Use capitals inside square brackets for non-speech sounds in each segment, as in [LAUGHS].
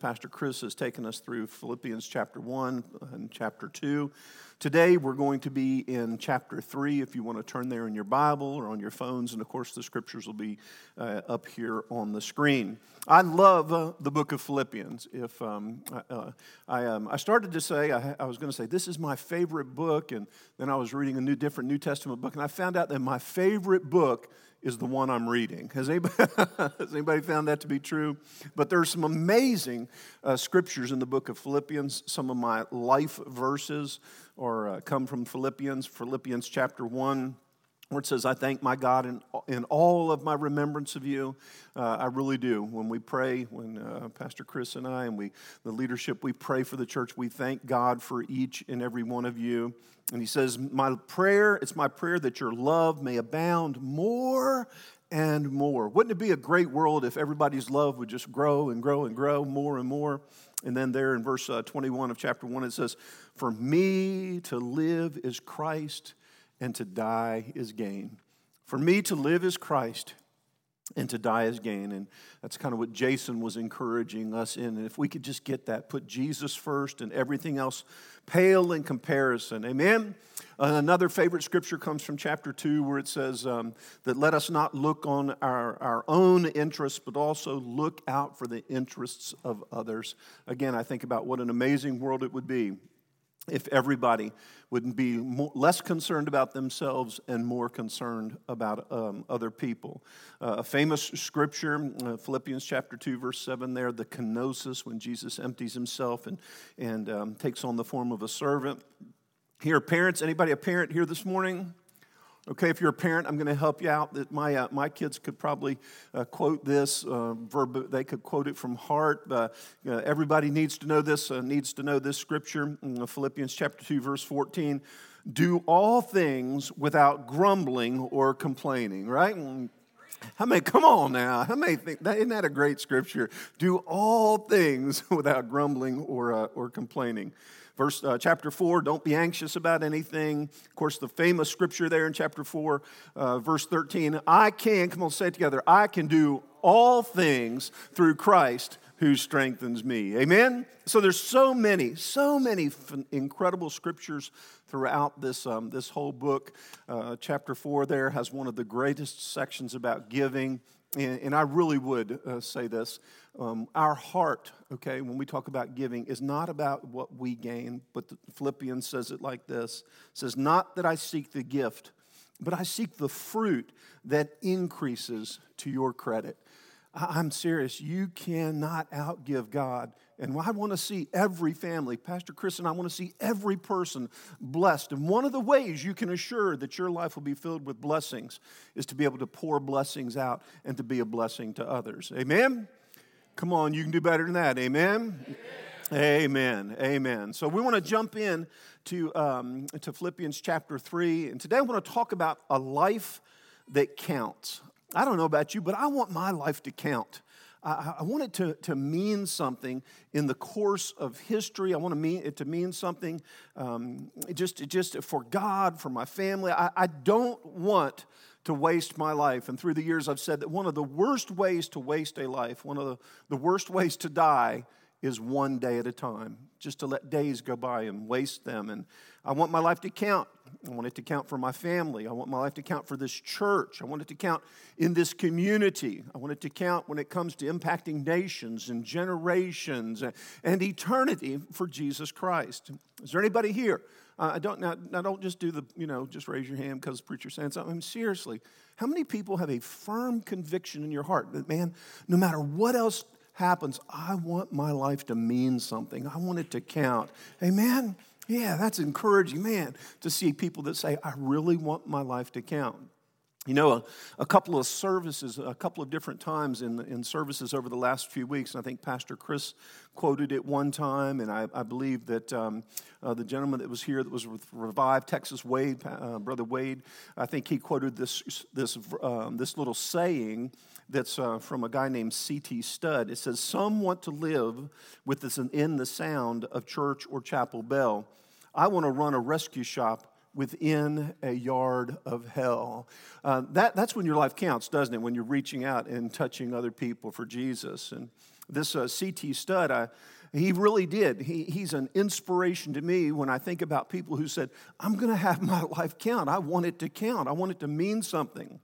Pastor Chris has taken us through Philippians chapter 1 and chapter 2. Today we're going to be in chapter 3 if you want to turn there in your Bible or on your phones. And of course, the scriptures will be uh, up here on the screen. I love uh, the book of Philippians. If um, uh, I, um, I started to say, I, I was going to say, this is my favorite book. And then I was reading a new, different New Testament book, and I found out that my favorite book is the one I'm reading. Has anybody, [LAUGHS] has anybody found that to be true? But there's some amazing uh, scriptures in the book of Philippians. Some of my life verses or uh, come from Philippians, Philippians chapter 1 where it says, I thank my God in, in all of my remembrance of you. Uh, I really do. When we pray, when uh, Pastor Chris and I and we, the leadership, we pray for the church, we thank God for each and every one of you. And he says, My prayer, it's my prayer that your love may abound more and more. Wouldn't it be a great world if everybody's love would just grow and grow and grow more and more? And then there in verse uh, 21 of chapter 1, it says, For me to live is Christ and to die is gain. For me to live is Christ and to die is gain. And that's kind of what Jason was encouraging us in. And if we could just get that, put Jesus first and everything else pale in comparison. Amen? Another favorite scripture comes from chapter 2 where it says um, that let us not look on our, our own interests, but also look out for the interests of others. Again, I think about what an amazing world it would be if everybody would be more, less concerned about themselves and more concerned about um, other people. Uh, a famous scripture, uh, Philippians chapter 2, verse 7, there, the kenosis, when Jesus empties himself and, and um, takes on the form of a servant. Here, parents, anybody a parent here this morning? Okay, if you're a parent, I'm going to help you out. That my uh, my kids could probably uh, quote this uh, verb. They could quote it from heart. Uh, uh, everybody needs to know this. Uh, needs to know this scripture. Philippians chapter two, verse 14. Do all things without grumbling or complaining. Right. How many, come on now. How many think, that, isn't that a great scripture? Do all things [LAUGHS] without grumbling or, or complaining. Verse uh, chapter 4, don't be anxious about anything. Of course, the famous scripture there in chapter 4, uh, verse 13, I can, come on, say it together, I can do all things through Christ who strengthens me. Amen? So there's so many, so many f- incredible scriptures throughout this, um, this whole book. Uh, chapter 4 there has one of the greatest sections about giving. And, and I really would uh, say this um, our heart, okay, when we talk about giving, is not about what we gain, but Philippians says it like this says, Not that I seek the gift, but I seek the fruit that increases to your credit. I'm serious. You cannot outgive God. And I want to see every family, Pastor Chris and I want to see every person blessed. And one of the ways you can assure that your life will be filled with blessings is to be able to pour blessings out and to be a blessing to others. Amen? Come on, you can do better than that. Amen? Amen. Amen. Amen. So we want to jump in to, um, to Philippians chapter 3. And today I want to talk about a life that counts. I don't know about you, but I want my life to count. I, want it to, to mean something in the course of history. I want to mean it to mean something um, just, just for God, for my family. I, I don't want to waste my life. And through the years, I've said that one of the worst ways to waste a life, one of the, the worst ways to die, is one day at a time, just to let days go by and waste them. And I want my life to count. I want it to count for my family. I want my life to count for this church. I want it to count in this community. I want it to count when it comes to impacting nations and generations and eternity for Jesus Christ. Is there anybody here uh, I don't now, now. Don't just do the you know just raise your hand because the preacher's saying something. I mean, seriously, how many people have a firm conviction in your heart that man, no matter what else happens, I want my life to mean something. I want it to count. Amen. Yeah, that's encouraging, man, to see people that say, I really want my life to count. You know, a, a, couple of services, a couple of different times in, in services over the last few weeks, and I think Pastor Chris quoted it one time, and I, I believe that um, uh, the gentleman that was here that was with Revive, Texas Wade, uh, Brother Wade, I think he quoted this, this, um, this little saying that's uh, from a guy named C.T. Studd. It says, Some want to live with this in the sound of church or chapel bell. I want to run a rescue shop within a yard of hell. Uh, that, that's when your life counts, doesn't it? When you're reaching out and touching other people for Jesus. And this uh, C.T. Studd, I, he really did. He, he's an inspiration to me when I think about people who said, I'm going to have my [LAUGHS] life count. I want it to count, I want it to mean something.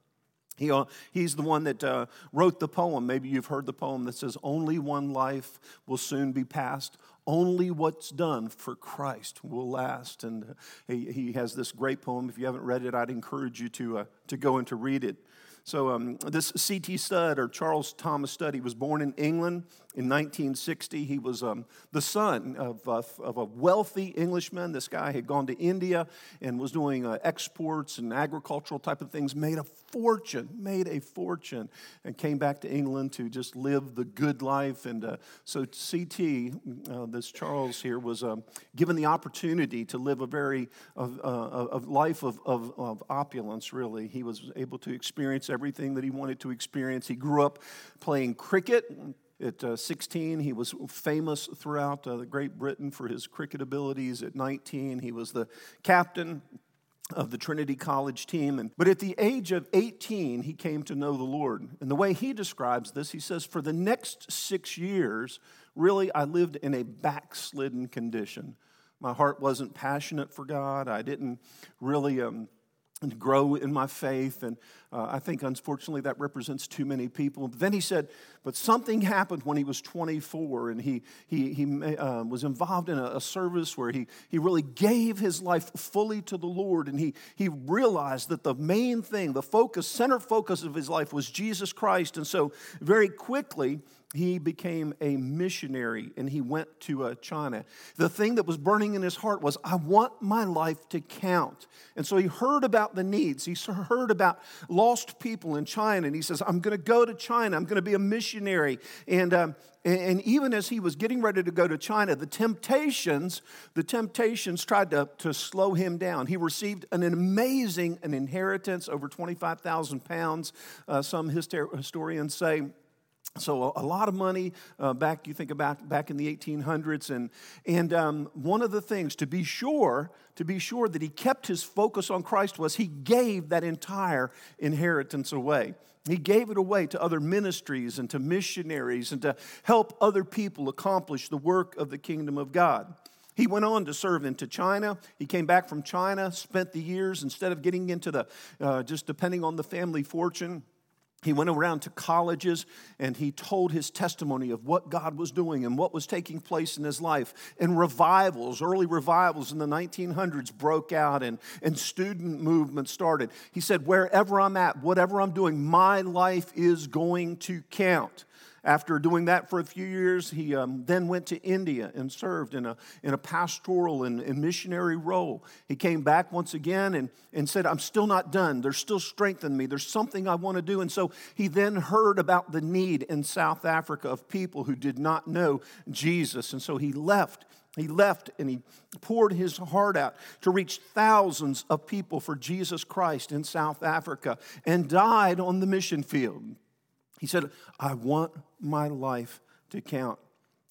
He, uh, he's the one that uh, wrote the poem. Maybe you've heard the poem that says, Only one life will soon be passed. Only what's done for Christ will last. And uh, he, he has this great poem. If you haven't read it, I'd encourage you to, uh, to go and to read it. So, um, this C.T. Studd, or Charles Thomas Studd, he was born in England in 1960. He was um, the son of, uh, of a wealthy Englishman. This guy had gone to India and was doing uh, exports and agricultural type of things, made a fortune, made a fortune, and came back to England to just live the good life. And uh, so, C.T., uh, this Charles here, was um, given the opportunity to live a very uh, a life of, of, of opulence, really. He was able to experience everything that he wanted to experience. He grew up playing cricket. At uh, 16, he was famous throughout uh, Great Britain for his cricket abilities. At 19, he was the captain of the Trinity College team. And, but at the age of 18, he came to know the Lord. And the way he describes this, he says, For the next six years, really, I lived in a backslidden condition. My heart wasn't passionate for God. I didn't really. Um, and grow in my faith. And uh, I think, unfortunately, that represents too many people. But then he said, but something happened when he was 24, and he, he, he uh, was involved in a, a, service where he, he really gave his life fully to the Lord. And he, he realized that the main thing, the focus, center focus of his life was Jesus Christ. And so, very quickly, he became a missionary and he went to uh, China. The thing that was burning in his heart was, I want my life to count. And so he heard about the needs. He heard about lost people in China. And he says, I'm going to go to China. I'm going to be a missionary. And, um, and even as he was getting ready to go to China, the temptations, the temptations tried to, to slow him down. He received an amazing an inheritance, over 25,000 pounds. Uh, some historians say so a, lot of money uh, back, you think about back in the 1800s. And, and um, one of the things to be sure, to be sure that he kept his focus on Christ was he gave that entire inheritance away. He gave it away to other ministries and to missionaries and to help other people accomplish the work of the kingdom of God. He went on to serve into China. He came back from China, spent the years, instead of getting into the, uh, just depending on the family fortune, he went around to colleges and he told his testimony of what God was doing and what was taking place in his life. And revivals, early revivals in the 1900s broke out and, and student movement started. He said, Wherever I'm at, whatever I'm doing, my life is going to count. After doing that for a few years, he um, then went to India and served in a, in a pastoral and, and, missionary role. He came back once again and, and said, I'm still not done. There's still strength in me. There's something I want to do. And so he then heard about the need in South Africa of people who did not know Jesus. And so he left. He left and he poured his heart out to reach thousands of people for Jesus Christ in South Africa and died on the mission field. He said, I want my life to count.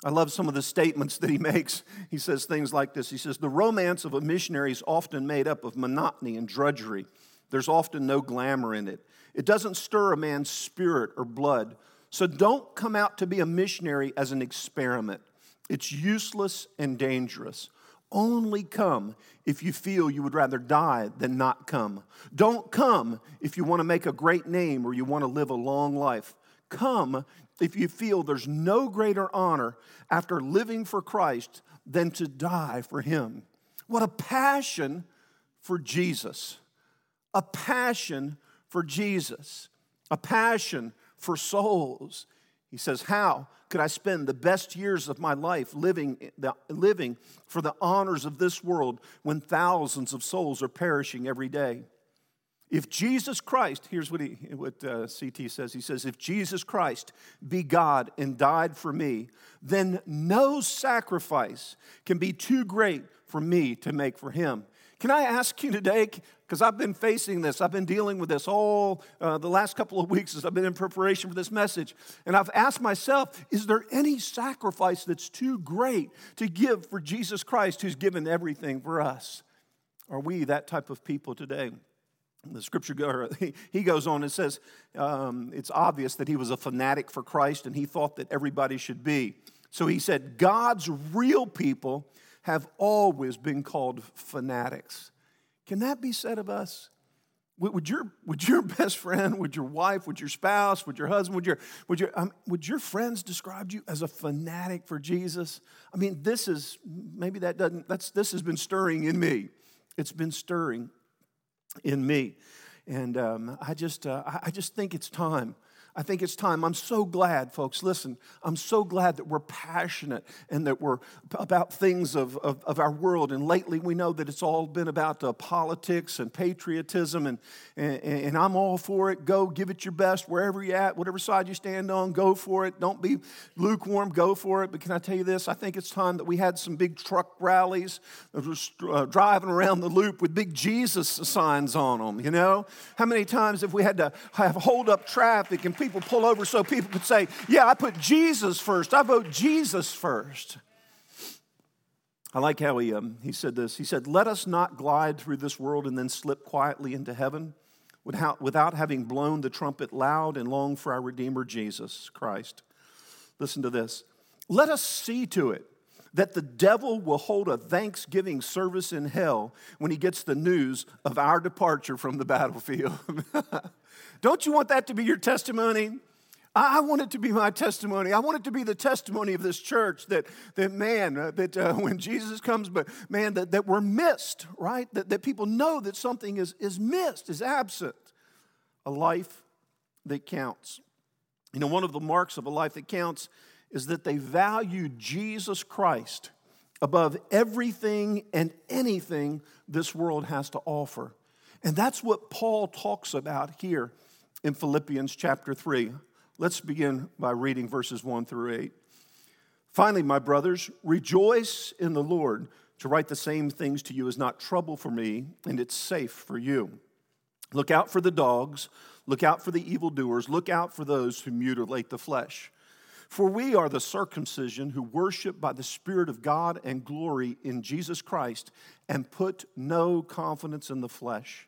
I love some of the statements that he makes. He says things like this He says, The romance of a missionary is often made up of monotony and drudgery. There's often no glamour in it. It doesn't stir a man's spirit or blood. So don't come out to be a missionary as an experiment. It's useless and dangerous. Only come if you feel you would rather die than not come. Don't come if you want to make a great name or you want to live a long life come if you feel there's no greater honor after living for Christ than to die for Him. What a passion for Jesus! A passion for Jesus, a passion for souls. He says, How could I spend the best years of my life living, living for the honors of this world when thousands of souls are perishing every day? If Jesus Christ, here's what, he, what uh, CT says he says, if Jesus Christ be God and died for me, then no sacrifice can be too great for me to make for him. Can I ask you today, because I've been facing this, I've been dealing with this all uh, the last couple of weeks as I've been in preparation for this message, and I've asked myself, is there any sacrifice that's too great to give for Jesus Christ who's given everything for us? Are we that type of people today? The scripture [LAUGHS] he goes on and says um, it's obvious that he was a fanatic for christ and he thought that everybody should be so he said god's real people have always been called fanatics can that be said of us would your, would your [LAUGHS] best friend, would your wife, would your spouse, would your husband, would your, would your, um, would your friends describe you as a fanatic for Jesus? I mean, this is, maybe that doesn't, that's, this has been stirring in me. It's been stirring in me. And um, I, just, uh, I just think it's time I think it's time. I'm so glad, folks. Listen, I'm so glad that we're passionate and that we're about things of, of, of our world. And lately, we know that it's all been about uh, politics and patriotism, and, and, and, I'm all for it. Go give it your best wherever you're at, whatever side you stand on, go for it. Don't be lukewarm, go for it. But can I tell you this? I think it's time that we had some big truck rallies uh, driving around the loop with big Jesus signs on them, you know? How many times have we had to have hold up traffic and people pull over so people could say, Yeah, I put Jesus first. I vote Jesus first. I like how he, um, he said this. He said, Let us not glide through this world and then slip quietly into heaven without, without having blown the trumpet loud and long for our Redeemer Jesus Christ. Listen to this. Let us see to it that the devil will hold a thanksgiving service in hell when he gets the news of our departure from the battlefield. [LAUGHS] Don't you want that to be your testimony? I want it to be my testimony. I want it to be the testimony of this church that, that man, uh, that uh, [LAUGHS] when Jesus comes, but man, that, that we're missed, right? That, that people know that something is, is missed, is absent. A life that counts. You know, one of the marks of a life that counts is that they value Jesus Christ above everything and anything this world has to offer. And that's what Paul talks about here in Philippians chapter 3. Let's begin by reading verses 1 through 8. Finally, my brothers, rejoice in the Lord. To write the same things to you is not trouble for me, and it's safe for you. Look out for the dogs, look out for the evildoers, look out for those who mutilate the flesh. For we are the circumcision who worship by the Spirit of God and glory in Jesus Christ and put no confidence in the flesh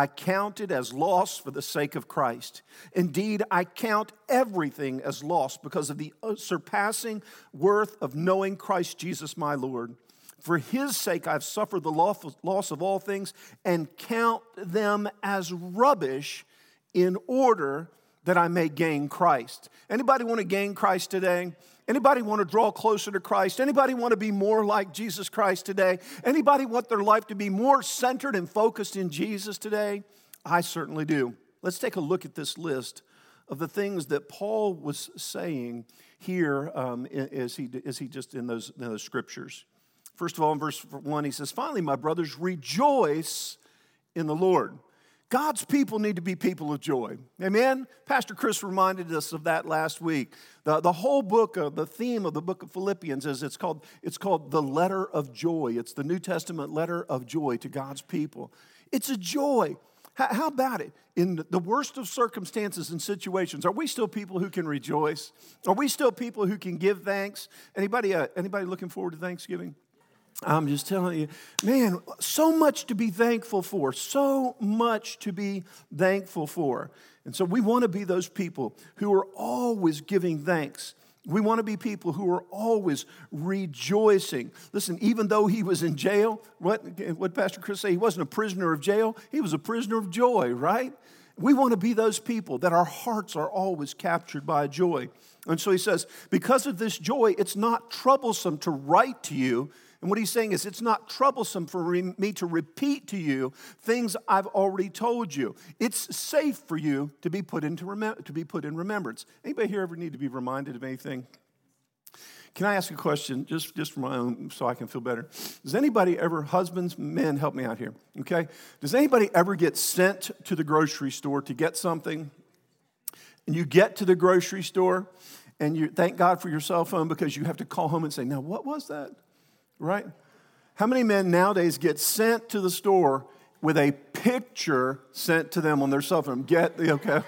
I count it as loss for the sake of Christ. Indeed, I count everything as loss because of the surpassing worth of knowing Christ Jesus my Lord. For his sake, I've suffered the loss of all things and count them as rubbish in order that I may gain Christ. Anybody want to gain Christ today? Anybody want to draw closer to Christ? Anybody want to be more like Jesus Christ today? Anybody want their life to be more centered and focused in Jesus today? I certainly do. Let's take a look at this list of the things that Paul was saying here um, as, he, as he just in those, in those scriptures. First of all, in verse 1, he says, Finally, my brothers, rejoice in the Lord. God's people need to be people of joy. Amen? Pastor Chris reminded us of that last week. The, the whole book, of, the theme of the book of Philippians is it's called, it's called the letter of joy. It's the New Testament letter of joy to God's people. It's a joy. How, how about it? In the worst of circumstances and situations, are we still people who can rejoice? Are we still people who can give thanks? Anybody, uh, anybody looking forward to Thanksgiving? I'm just telling you, man, so much to be thankful for, so much to be thankful for. And so we want to be those people who are always giving thanks. We want to be people who are always rejoicing. Listen, even though he was in jail, what, what Pastor Chris say? He wasn't a prisoner of jail, he was a prisoner of joy, right? We want to be those people that our hearts are always captured by joy. And so he says, because of this joy, it's not troublesome to write to you and what he's saying is, it's not troublesome for me to repeat to you things I've already told you. It's safe for you to be put into remem- to be put in remembrance. Anybody here ever need to be reminded of anything? Can I ask a question, just, just for my own, so I can feel better? Does anybody ever, husbands, men, help me out here, okay? Does anybody ever get sent to the grocery store to get something? And you get to the grocery store and you thank God for your cell phone because you have to call home and say, Now, what was that? Right? How many men nowadays get sent to the store with a picture sent to them on their cell phone? Get the, [LAUGHS] okay?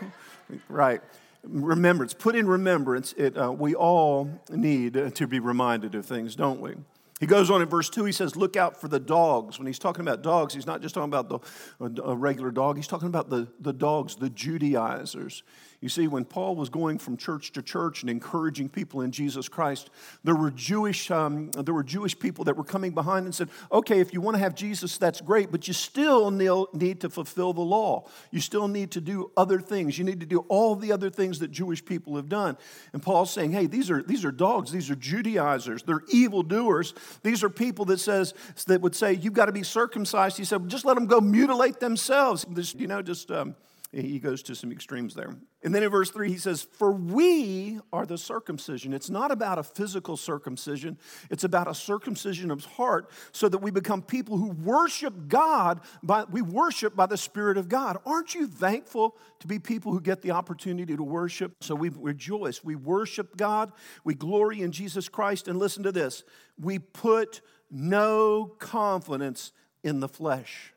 right. Remembrance, put in remembrance. It, uh, we all need to be reminded of things, don't we? He goes on in verse 2, he says, Look out for the dogs. When he's talking about dogs, he's not just talking about the, a regular dog, he's talking about the, the dogs, the Judaizers. You see, when Paul was going from church to church and encouraging people in Jesus Christ, there were Jewish, um, there were Jewish people that were coming behind and said, okay, if you want to have Jesus, that's great, but you still need to fulfill the law. You still need to do other things. You need to do all the other things that Jewish people have done. And Paul's saying, hey, these are, these are dogs. These are Judaizers. They're evildoers. These are people that says, that would say, you've got to be circumcised. He said, well, just let them go mutilate themselves. You know, just... Um, he goes to some extremes there. And then in verse 3, he says, For we are the circumcision. It's not about a physical circumcision, it's about a circumcision of heart so that we become people who worship God, by, we worship by the Spirit of God. Aren't you thankful to be people who get the opportunity to worship? So we rejoice. We worship God, we glory in Jesus Christ. And listen to this we put no confidence in the flesh.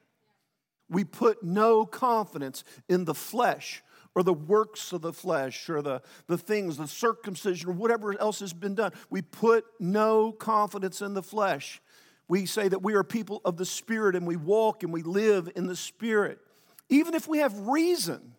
We put no confidence in the flesh or the works of the flesh or the, the things, the circumcision or whatever else has been done. We put no confidence in the flesh. We say that we are people of the Spirit and we walk and we live in the Spirit. Even if we have reason,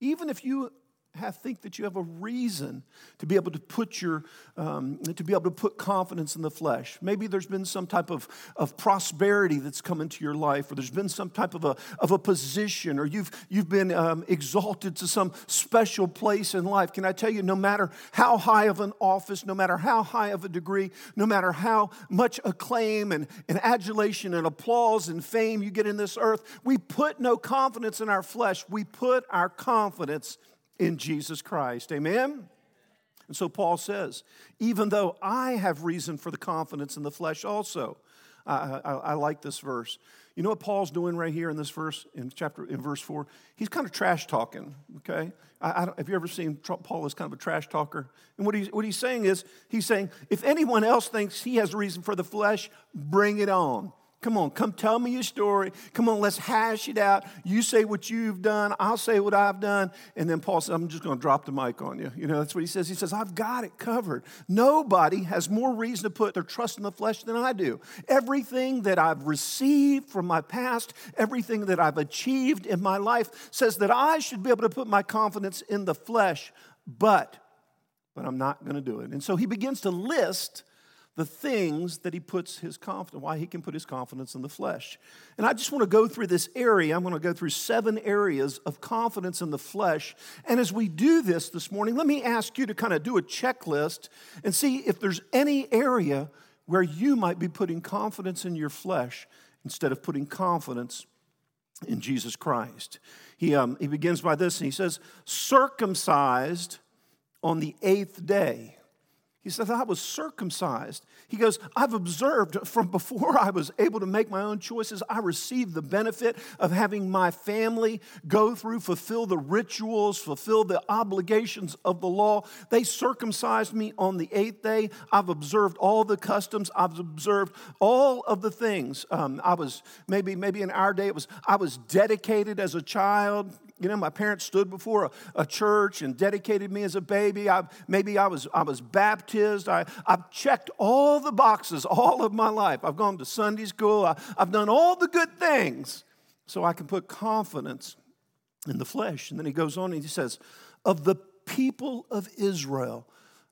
even if you have, think that you have a reason to be able to put your um, to be able to put confidence in the flesh. Maybe there's been some type of, of prosperity that's come into your life or there's been some type of a, of a position or you've you've been um, exalted to some special place in life. Can i tell you no matter how high of an office no matter how high of a degree no matter how much acclaim and, and adulation and applause and fame you get in this earth we put no confidence in our flesh. We put our confidence in Jesus Christ. Amen? And so Paul says, even though I have reason for the confidence in the flesh also. I, I, I, like this verse. You know what Paul's doing right here in this verse, in chapter, in verse four? He's kind of trash talking, okay? I, have you ever seen Paul as kind of a trash talker? And what, he, what he's saying is, he's saying, if anyone else thinks he has reason for the flesh, bring it on. Come on, come tell me your story. Come on, let's hash it out. You say what you've done, I'll say what I've done. And then Paul says, I'm just going to drop the mic on you. You know, that's what he says. He says, I've got it covered. Nobody has more reason to put their trust in the flesh than I do. Everything that I've received from my past, everything that I've achieved in my life says that I should be able to put my confidence in the flesh, but, but I'm not going to do it. And so he begins to list the things that he puts his confidence, why he can put his confidence in the flesh. And I just want to go through this area. I'm going to go through seven areas of confidence in the flesh. And as we do this this morning, let me ask you to kind of do a checklist and see if there's any area where you might be putting confidence in your flesh instead of putting confidence in Jesus Christ. He, um, he begins by this and he says, circumcised on the eighth day he says, I was circumcised. He goes, I've observed from before I was able to make my own choices, I received the benefit of having my family go through, fulfill the rituals, fulfill the obligations of the law. They circumcised me on the eighth day. I've observed all the customs, I've observed all of the things. Um, I was, maybe, maybe in our day, it was, I was dedicated as a child you know, my parents stood before a, a church and dedicated me as a baby. I, maybe I was, I was baptized. I, I've checked all the boxes all of my life. I've gone to Sunday school. I, I've done all the good things so I can put confidence in the flesh. And then he goes on and he says, Of the people of Israel,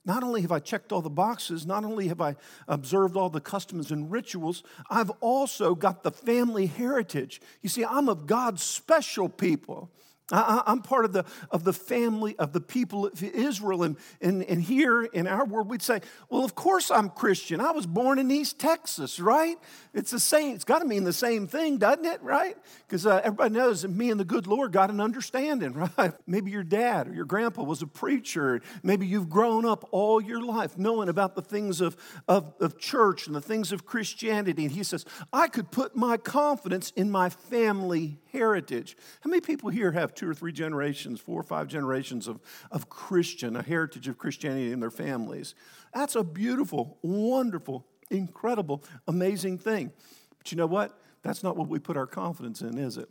not only have I checked all the boxes, not only have I observed all the customs and rituals, I've also got the family heritage. You see, I'm of God's special people. I, am part of the, of the family of the people of Israel. And, and, and here in our world, we'd say, well, of course I'm Christian. I was born in East Texas, right? It's the same, it's got to mean the same thing, doesn't it, right? Because uh, everybody knows that me and the good Lord got an understanding, [LAUGHS] right? Maybe your dad or your grandpa was a preacher. Maybe you've grown up all your life knowing about the things of, of, of church and the things of Christianity. And he says, I could put my confidence in my family heritage. How many people here have two or three generations, four or five generations of, of Christian, a heritage of Christianity in their families. That's a beautiful, wonderful, incredible, amazing thing. But you know what? That's not what we put our confidence in, is it?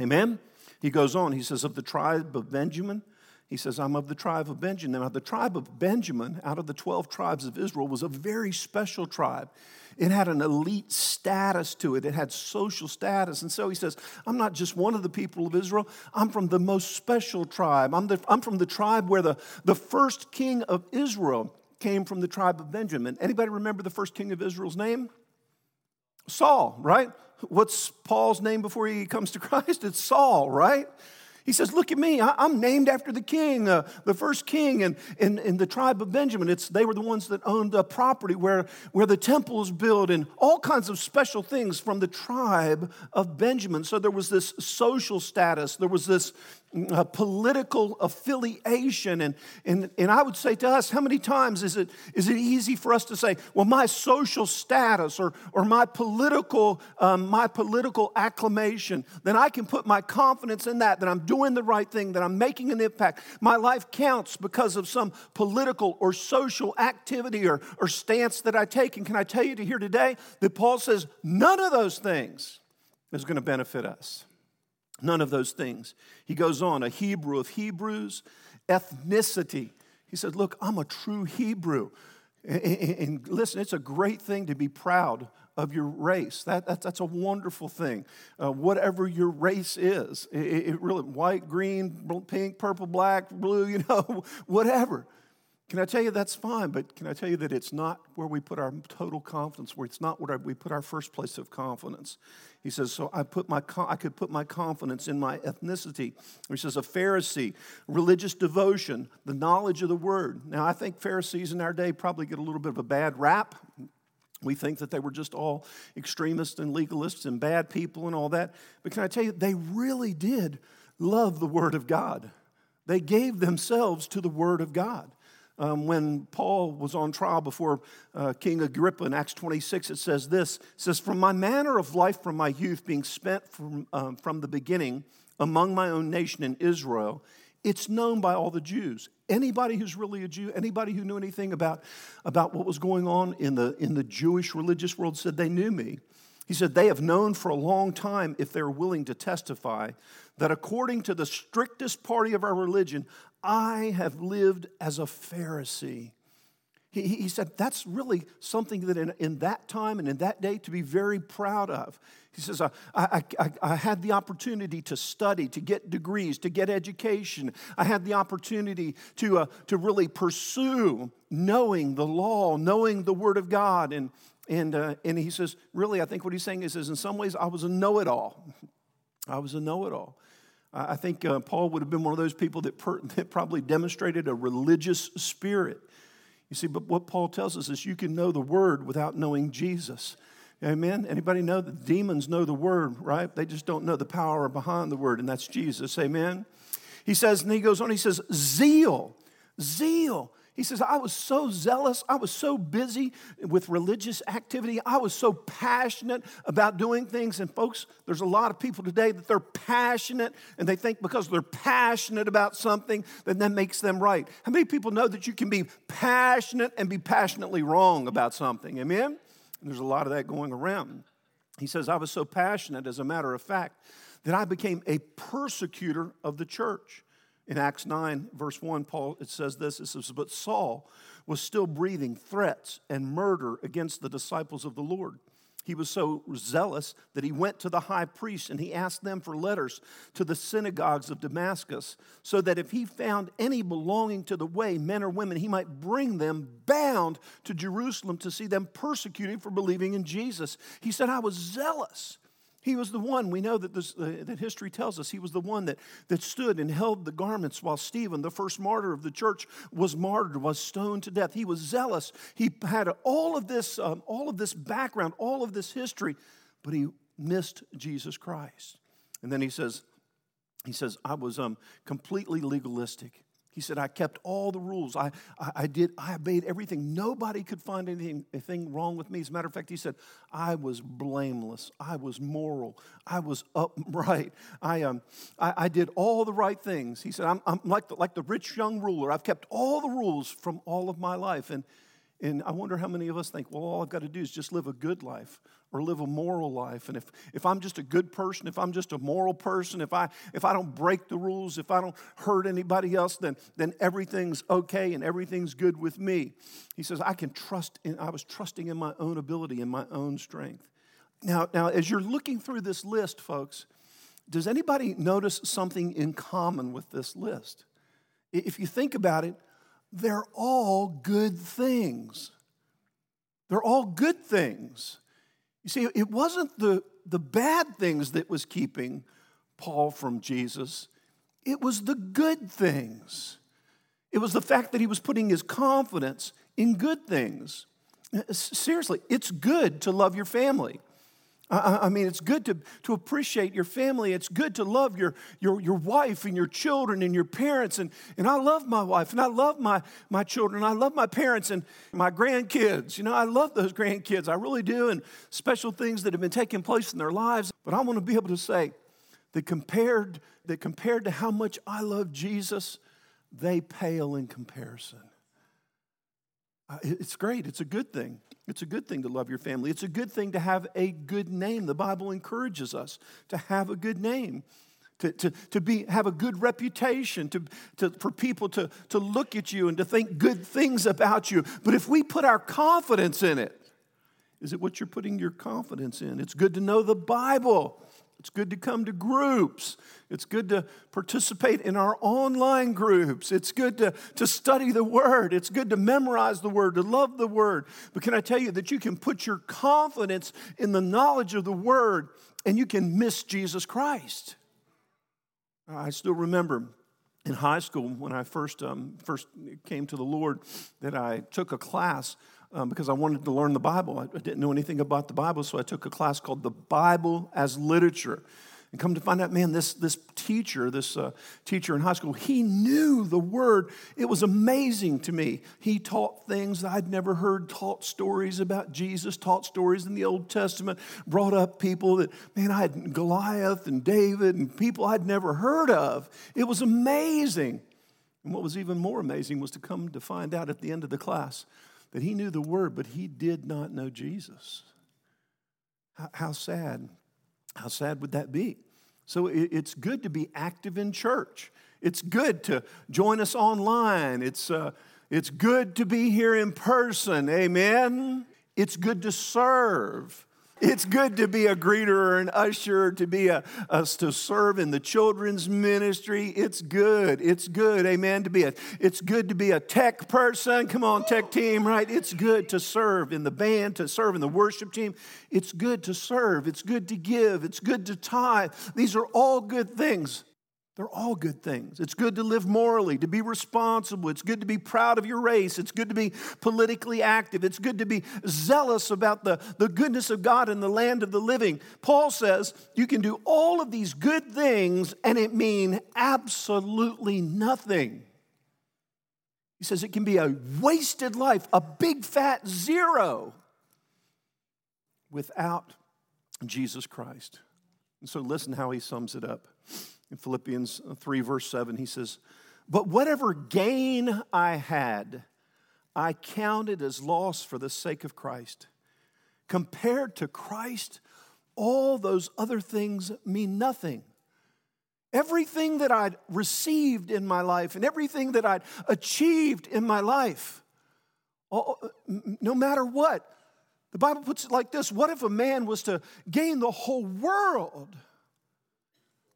Amen? He goes on, he says, Of the tribe of Benjamin, he says, I'm of the tribe of Benjamin. Now, the tribe of Benjamin, out of the 12 tribes of Israel, was a very special tribe. It had an elite status to it, it had social status. And so he says, I'm not just one of the people of Israel, I'm from the most special tribe. I'm, the, I'm from the tribe where the, the first king of Israel came from the tribe of Benjamin. Anybody remember the first king of Israel's name? Saul, right? What's Paul's name before he comes to [LAUGHS] Christ? It's Saul, right? He says, Look at me. I, am named after the king, uh, the first king in, in, in, the tribe of Benjamin. It's, they were the ones that owned the property where, where the temple was built and all kinds of special things from the tribe of Benjamin. So there was this social status, there was this uh, political affiliation. And, and, and I would say to us, how many times is it, is it easy for us to say, well, my social status or, or my, political, um, my political acclamation, then I can put my confidence in that, that I'm doing the right thing, that I'm making an impact. My life counts because of some political or social activity or, or stance that I take. And can I tell you to here today that Paul says none of those things is going to benefit us. None of those things. He goes on, a Hebrew of Hebrews, ethnicity. He said, Look, I'm a true Hebrew. And, listen, it's a great thing to be proud of your race. That, that that's a wonderful thing. Uh, whatever your race is, it, it really, white, green, pink, purple, black, blue, [LAUGHS] you know, whatever. Can I tell you that's fine, but can I tell you that it's not where we put our total confidence, where it's not where we put our first place of confidence. He says, so I, put my, I could put my confidence in my ethnicity. He says, a Pharisee, religious devotion, the knowledge of the word. Now, I think Pharisees in our day probably get a little bit of a bad rap. We think that they were just all extremists and legalists and bad people and all that. But can I tell you, they really did love the Word of God. They gave themselves to the Word of God um, when Paul was on trial before uh, King Agrippa in Acts 26, it says this it says, From my manner of life from my youth, being spent from, um, from the beginning among my own nation in Israel, it's known by all the Jews. Anybody who's really a Jew, anybody who knew anything about, about what was going on in the, in the Jewish religious world said they knew me. He said, They have known for a long time, if they're willing to testify, that according to the strictest party of our religion, I have lived as a Pharisee. He, he said, That's really something that in, in that time and in that day to be very proud of. He says, I, I, I, I, had the opportunity to study, to get degrees, to get education. I had the opportunity to, uh, to really pursue knowing the law, knowing the Word of God. And, and, uh, and he says, Really, I think what he's saying is, is in some ways, I was a know it all. I was a know it all. I think uh, Paul would have been one of those people that, per, [LAUGHS] that probably demonstrated a religious spirit. You see, but what Paul tells us is you can know the word without knowing Jesus. Amen. Anybody know that demons know the word, right? They just don't know the power behind the word, and that's Jesus. Amen. He says, and he goes on, he says, zeal. Zeal. He says, I was so zealous. I was so busy with religious activity. I was so passionate about doing things. And, folks, there's a lot of people today that they're passionate and they think because they're passionate about something that that makes them right. How many people know that you can be passionate and be passionately wrong about something? Amen? And there's a lot of that going around. He says, I was so passionate, as a matter of fact, that I became a persecutor of the church. In Acts 9, verse 1, Paul, it says this it says, But Saul was still breathing threats and murder against the disciples of the Lord. He was so zealous that he went to the high priest and he asked them for letters to the synagogues of Damascus, so that if he found any belonging to the way, men or women, he might bring them bound to Jerusalem to see them persecuted for believing in Jesus. He said, I was zealous. He was the one, we know that, this, uh, that history tells us, he was the one that, that stood and held the garments while Stephen, the first martyr of the church, was martyred, was stoned to death. He was zealous. He had all of this, um, all of this background, all of this history, but he missed Jesus Christ. And then he says, he says, I was um, completely legalistic. He said, I kept all the rules. I, I, I, did, I obeyed everything. Nobody could find anything, anything wrong with me. As a matter of fact, he said, I was blameless. I was moral. I was upright. I, um, I, I did all the right things. He said, I'm, I'm like, the, like the rich young ruler. I've kept all the rules from all of my life. And, and I wonder how many of us think, well, all I've got to do is just live a good life or live a moral life. And if, if I'm just a good person, if I'm just a moral person, if I, if I don't break the rules, if I don't hurt anybody else, then, then everything's okay and everything's good with me. He says, I can trust in, I was trusting in my own ability and my own strength. Now, now, as you're looking through this list, folks, does anybody notice something in common with this list? If you think about it, they're all good things. They're all good things. You see, it wasn't the, the bad things that was keeping Paul from Jesus, it was the good things. It was the fact that he was putting his confidence in good things. Seriously, it's good to love your family. I, mean, it's good to, to appreciate your family. It's good to love your, your, your wife and your children and your parents. And, and I love my wife and I love my, my children. I love my parents and my grandkids. You know, I love those grandkids. I really do. And special things that have been taking place in their lives. But I want to be able to say that compared, that compared to how much I love Jesus, they pale in comparison. It's great. It's a good thing. It's a good thing to love your family. It's a good thing to have a good name. The Bible encourages us to have a good name, to, to, to be, have a good reputation, to, to, for people to, to look at you and to think good things about you. But if we put our confidence in it, is it what you're putting your confidence in? It's good to know the Bible. It's good to come to groups. It's good to participate in our online groups. It's good to, to study the Word. It's good to memorize the Word, to love the Word. But can I tell you that you can put your confidence in the knowledge of the Word and you can miss Jesus Christ? I still remember in high school when I first, um, first came to the Lord that I took a class um, because I wanted to learn the Bible. I, I didn't know anything about the Bible, so I took a class called The Bible as Literature. And come to find out, man, this, this teacher, this uh, teacher in high school, he knew the word. It was amazing to me. He taught things I'd never heard, taught stories about Jesus, taught stories in the Old Testament, brought up people that, man, I had Goliath and David and people I'd never heard of. It was amazing. And what was even more amazing was to come to find out at the end of the class that he knew the word, but he did not know Jesus. How, how sad. How sad would that be? So it, it's good to be active in church. It's good to join us online. It's, uh, it's good to be here in person. Amen. It's good to serve. It's good to be a greeter or an usher, to be a, a, to serve in the children's ministry. It's good. It's good. Amen. To be a it's good to be a tech person. Come on, tech team, right? It's good to serve in the band, to serve in the worship team. It's good to serve. It's good to give. It's good to tithe. These are all good things. They're all good things. It's good to live morally, to be responsible. It's good to be proud of your race. It's good to be politically active. It's good to be zealous about the, the goodness of God in the land of the living. Paul says you can do all of these good things and it mean absolutely nothing. He says it can be a wasted life, a big fat zero without Jesus Christ. And so listen how he sums it up. In Philippians 3, verse 7, he says, But whatever gain I had, I counted as loss for the sake of Christ. Compared to Christ, all those other things mean nothing. Everything that I'd received in my life and everything that I'd achieved in my life, no matter what, the Bible puts it like this What if a man was to gain the whole world?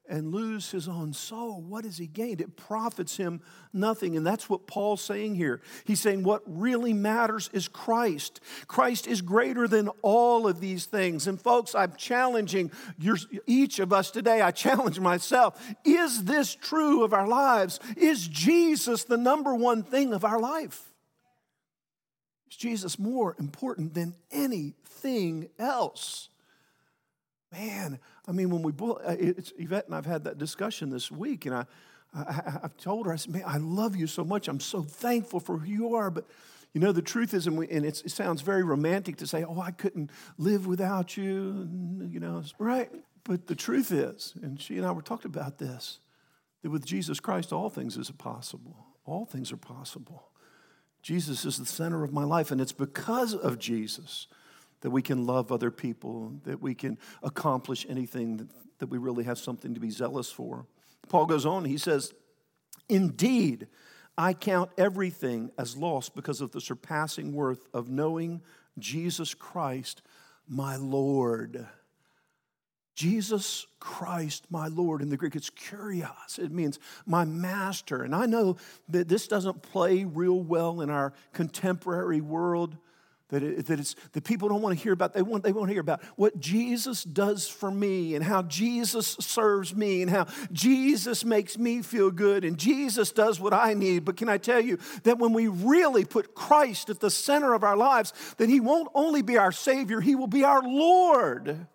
And lose his own soul, what has he gained? It profits him nothing. And that's what Paul's saying here. He's saying what really matters is Christ. Christ is greater than all of these things. And folks, I'm challenging your, each of us today, I challenge myself. Is this true of our lives? Is Jesus the number one thing of our life? Is Jesus more important than anything else? Man, I mean, when we, uh, it's, Yvette and I've had that discussion this week, and I, I, have told her, I said, man, I love you so much. I'm so thankful for who you are. But, you know, the truth is, and, we, and it sounds very romantic to say, oh, I couldn't live without you, and, you know, right? But the truth is, and she and I were talking about this, that with Jesus Christ, all things is possible. All things are possible. Jesus is the center of my life, and it's because of Jesus that we can love other people, that we can accomplish anything that, that we really have something to be zealous for. Paul goes on, he says, Indeed, I count everything as lost because of the surpassing worth of knowing Jesus Christ, my Lord. Jesus Christ, my Lord. In the Greek, it's kurios. It means my master. And I know that this doesn't play real well in our contemporary world. That, it, that it's that people don't want to hear about. They want they want to hear about what Jesus does for me and how Jesus serves me and how Jesus makes me feel good and Jesus does what I need. But can I tell you that when we really put Christ at the center of our lives, that He won't only be our Savior, He will be our Lord.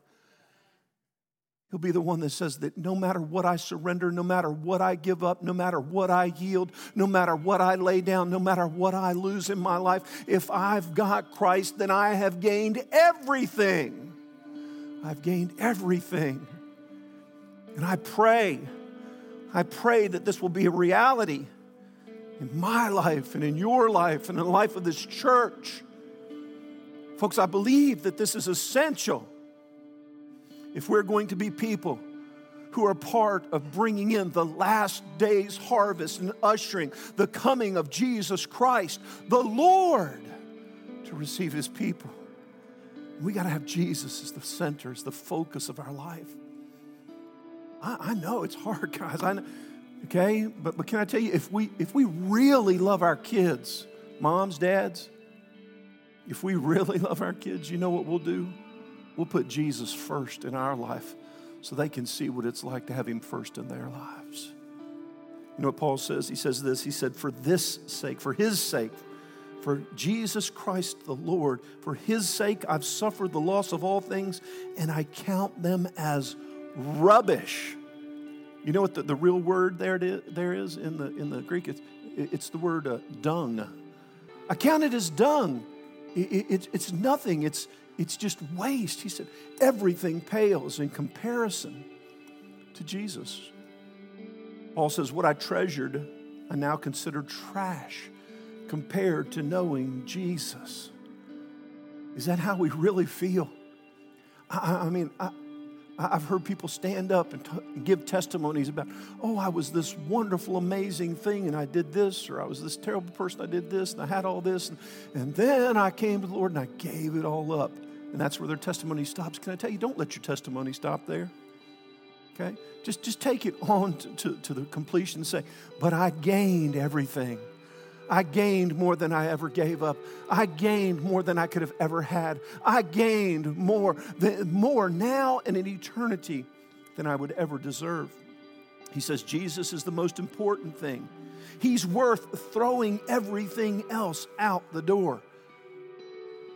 He'll be the one that says that no matter what I surrender, no matter what I give up, no matter what I yield, no matter what I lay down, no matter what I lose in my life, if I've got Christ, then I have gained everything. I've gained everything. And I pray, I pray that this will be a reality in my life and in your life and in the life of this church. Folks, I believe that this is essential if we're going to be people who are part of bringing in the last day's harvest and ushering the coming of Jesus Christ, the Lord, to receive his people. We got to have Jesus as the center, as the focus of our life. I, I know it's hard, [LAUGHS] guys. I know, okay, but, but can I tell you, if we if we really love our kids, moms, dads, if we really [LAUGHS] love our kids, you know what we'll do? We'll put Jesus first in our life so they can see what it's like to have Him first in their lives. You know what Paul says? He says this He said, For this sake, for His sake, for Jesus Christ the Lord, for His sake, I've suffered the loss of all things, and I count them as rubbish. You know what the, the real word there, there is in the, in the Greek? It's, it's the word uh, dung. I count it as dung. It, it, it's nothing. It's, it's just waste. He said, everything pales in comparison to Jesus. Paul says, What I treasured, I now consider trash compared to knowing Jesus. Is that how we really feel? I, I mean, I, I've heard people stand up and t- give testimonies about, oh, I was this wonderful, amazing thing, and I did this, or I was this terrible person, I did this, and I had all this, and, and then I came to the Lord and I gave it all up. And that's where their testimony stops. Can I tell you, don't let your testimony stop there. Okay? Just, just take it on to, to, to the completion and say, but I gained everything. I gained more than I ever gave up. I gained more than I could have ever had. I gained more, than, more now and in eternity than I would ever deserve. He says Jesus is the most important thing. He's worth throwing everything else out the door.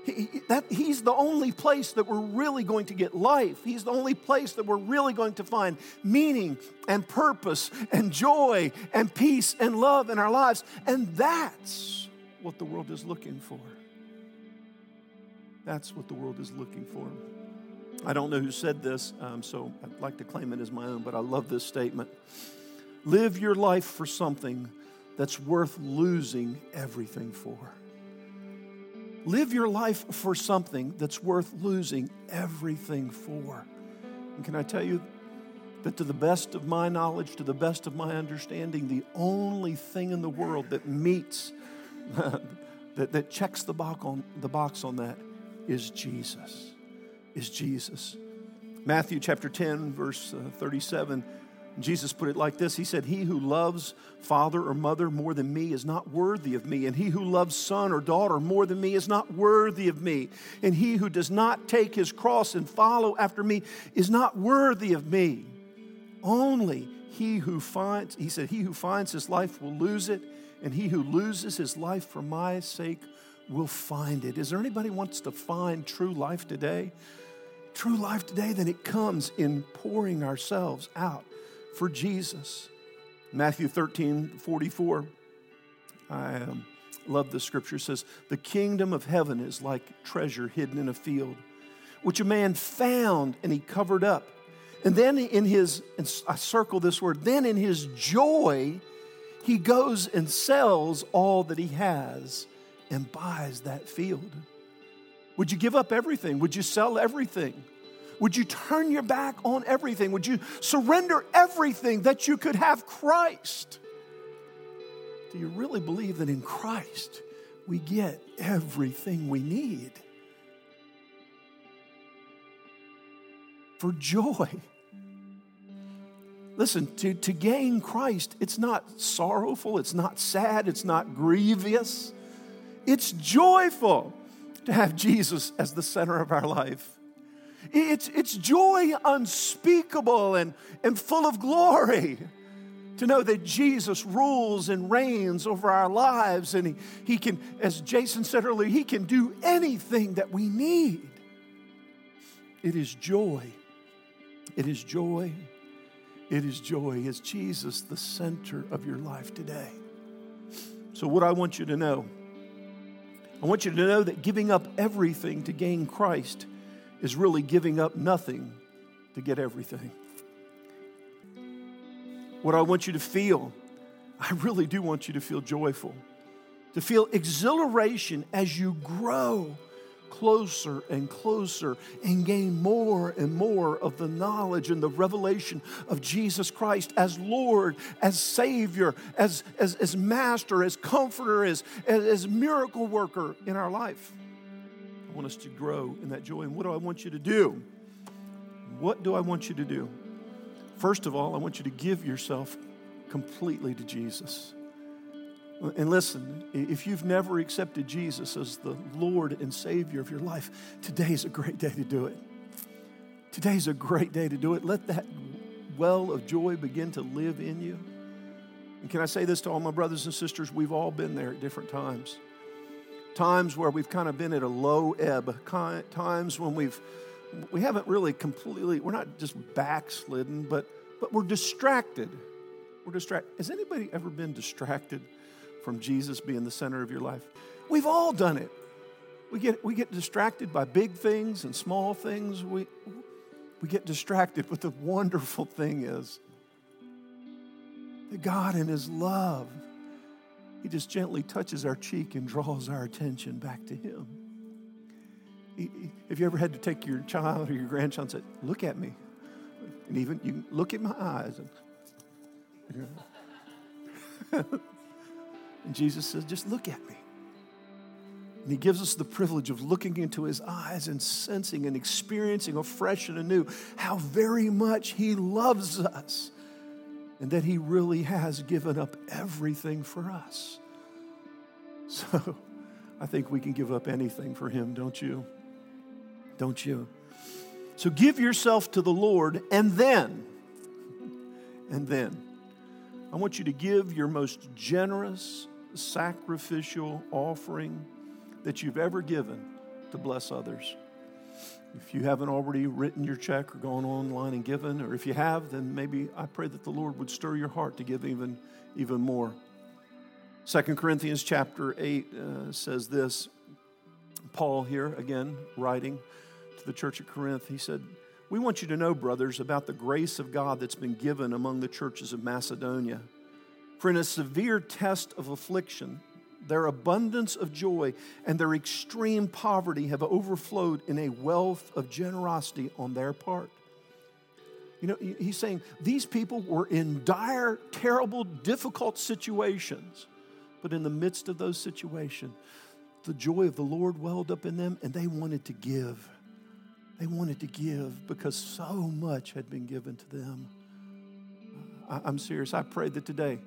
He, that, he's the only place that we're really going to get life. He's the only place that we're really going to find meaning and purpose and joy and peace and love in our lives. And that's what the world is looking for. That's what the world is looking for. I don't know who said this, um, so I'd like to claim it as my own, but I love this statement. Live your life for something that's worth losing everything for. Live your life for something that's worth losing everything for. And can I tell you that to the best of my knowledge, to the best of my understanding, the only thing in the world that meets, [LAUGHS] that, that checks the box, on, the box on that is Jesus. Is Jesus. Matthew chapter 10, verse uh, 37 Jesus put it like this He said, He who loves father or mother more than me is not worthy of me, and he who loves son or daughter more than me is not worthy of me, and he who does not take his cross and follow after me is not worthy of me. Only he who finds, he said, He who finds his life will lose it, and he who loses his life for my sake will find it. Is there anybody wants to find true life today? true life today, then it comes in pouring ourselves out for Jesus. Matthew 13 44. I um, love the scripture. It says, The kingdom of heaven is like treasure hidden in a field, which a man found and he covered up. And then in his, I circle this word, then in his joy, he goes and sells all that he has and buys that field. Would you give up everything? Would you sell everything? Would you turn your back on everything? Would you surrender everything that you could have Christ? Do you really believe that in Christ we get everything we need? For joy. Listen, to, to gain Christ, it's not sorrowful, it's not sad, it's not grievous. It's joyful to have Jesus as the center of our life. It's, it's joy unspeakable and, and full of glory to know that Jesus rules and reigns over our lives. And he, he can, as Jason said earlier, he can do anything that we need. It is joy. It is joy. It is joy. Is Jesus the center of your life today? So, what I want you to know, I want you to know that giving up everything to gain Christ is really giving up nothing to get everything. What I want you to feel, I really do want you to feel joyful, to feel exhilaration as you grow closer and closer and gain more and more of the knowledge and the revelation of Jesus Christ as Lord, as Savior, as, as, as Master, as Comforter, as, as, as miracle worker in our life. Want us to grow in that joy. And what do I want you to do? What do I want you to do? First of all, I want you to give yourself completely to Jesus. And listen, if you've never accepted Jesus as the Lord and Savior of your life, today's a great day to do it. Today's a great day to do it. Let that well of joy begin to live in you. And can I say this to all my brothers and sisters? We've all been there at different times. Times where we've kind of been at a low ebb, times when we've we haven't really completely, we're not just backslidden, but but we're distracted. We're distracted. Has anybody ever been distracted from Jesus being the center of your life? We've all done it. We get, we get distracted by big things and small things. We, we get distracted, but the wonderful thing is that God, in His love, He just gently touches our cheek and draws our attention back to Him. Have you ever had to take your child or your grandchild and say, Look at me? And even you look at my eyes. And, [LAUGHS] And Jesus says, just look at me. And he gives us the privilege of looking into his eyes and sensing and experiencing afresh and anew how very much he loves us and that he really has given up everything for us. So I think we can give up anything for him, don't you? Don't you? So give yourself to the Lord and then, and then, I want you to give your most generous, sacrificial offering that you've ever given to bless others. If you haven't already written your check or gone online and given, or if you have, then maybe I pray that the Lord would stir your heart to give even, even more. Second Corinthians chapter 8 uh, says this. Paul here, again, writing to the church at Corinth, he said, We want you to know, brothers, about the grace of God that's been given among the churches of Macedonia. For in a severe test of affliction, their abundance of joy and their extreme poverty have overflowed in a wealth of generosity on their part. You know, he's saying these people were in dire, terrible, difficult situations, but in the midst of those situations, the joy of the Lord welled up in them and they wanted to give. They wanted to give because so much had been given to them. I'm serious. I pray that today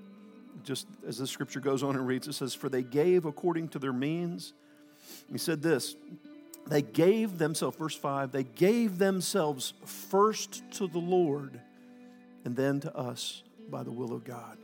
just as the scripture goes on and reads, it says, For they gave according to their means. He said this they gave themselves, verse 5, they gave themselves first to the Lord and then to us by the will of God.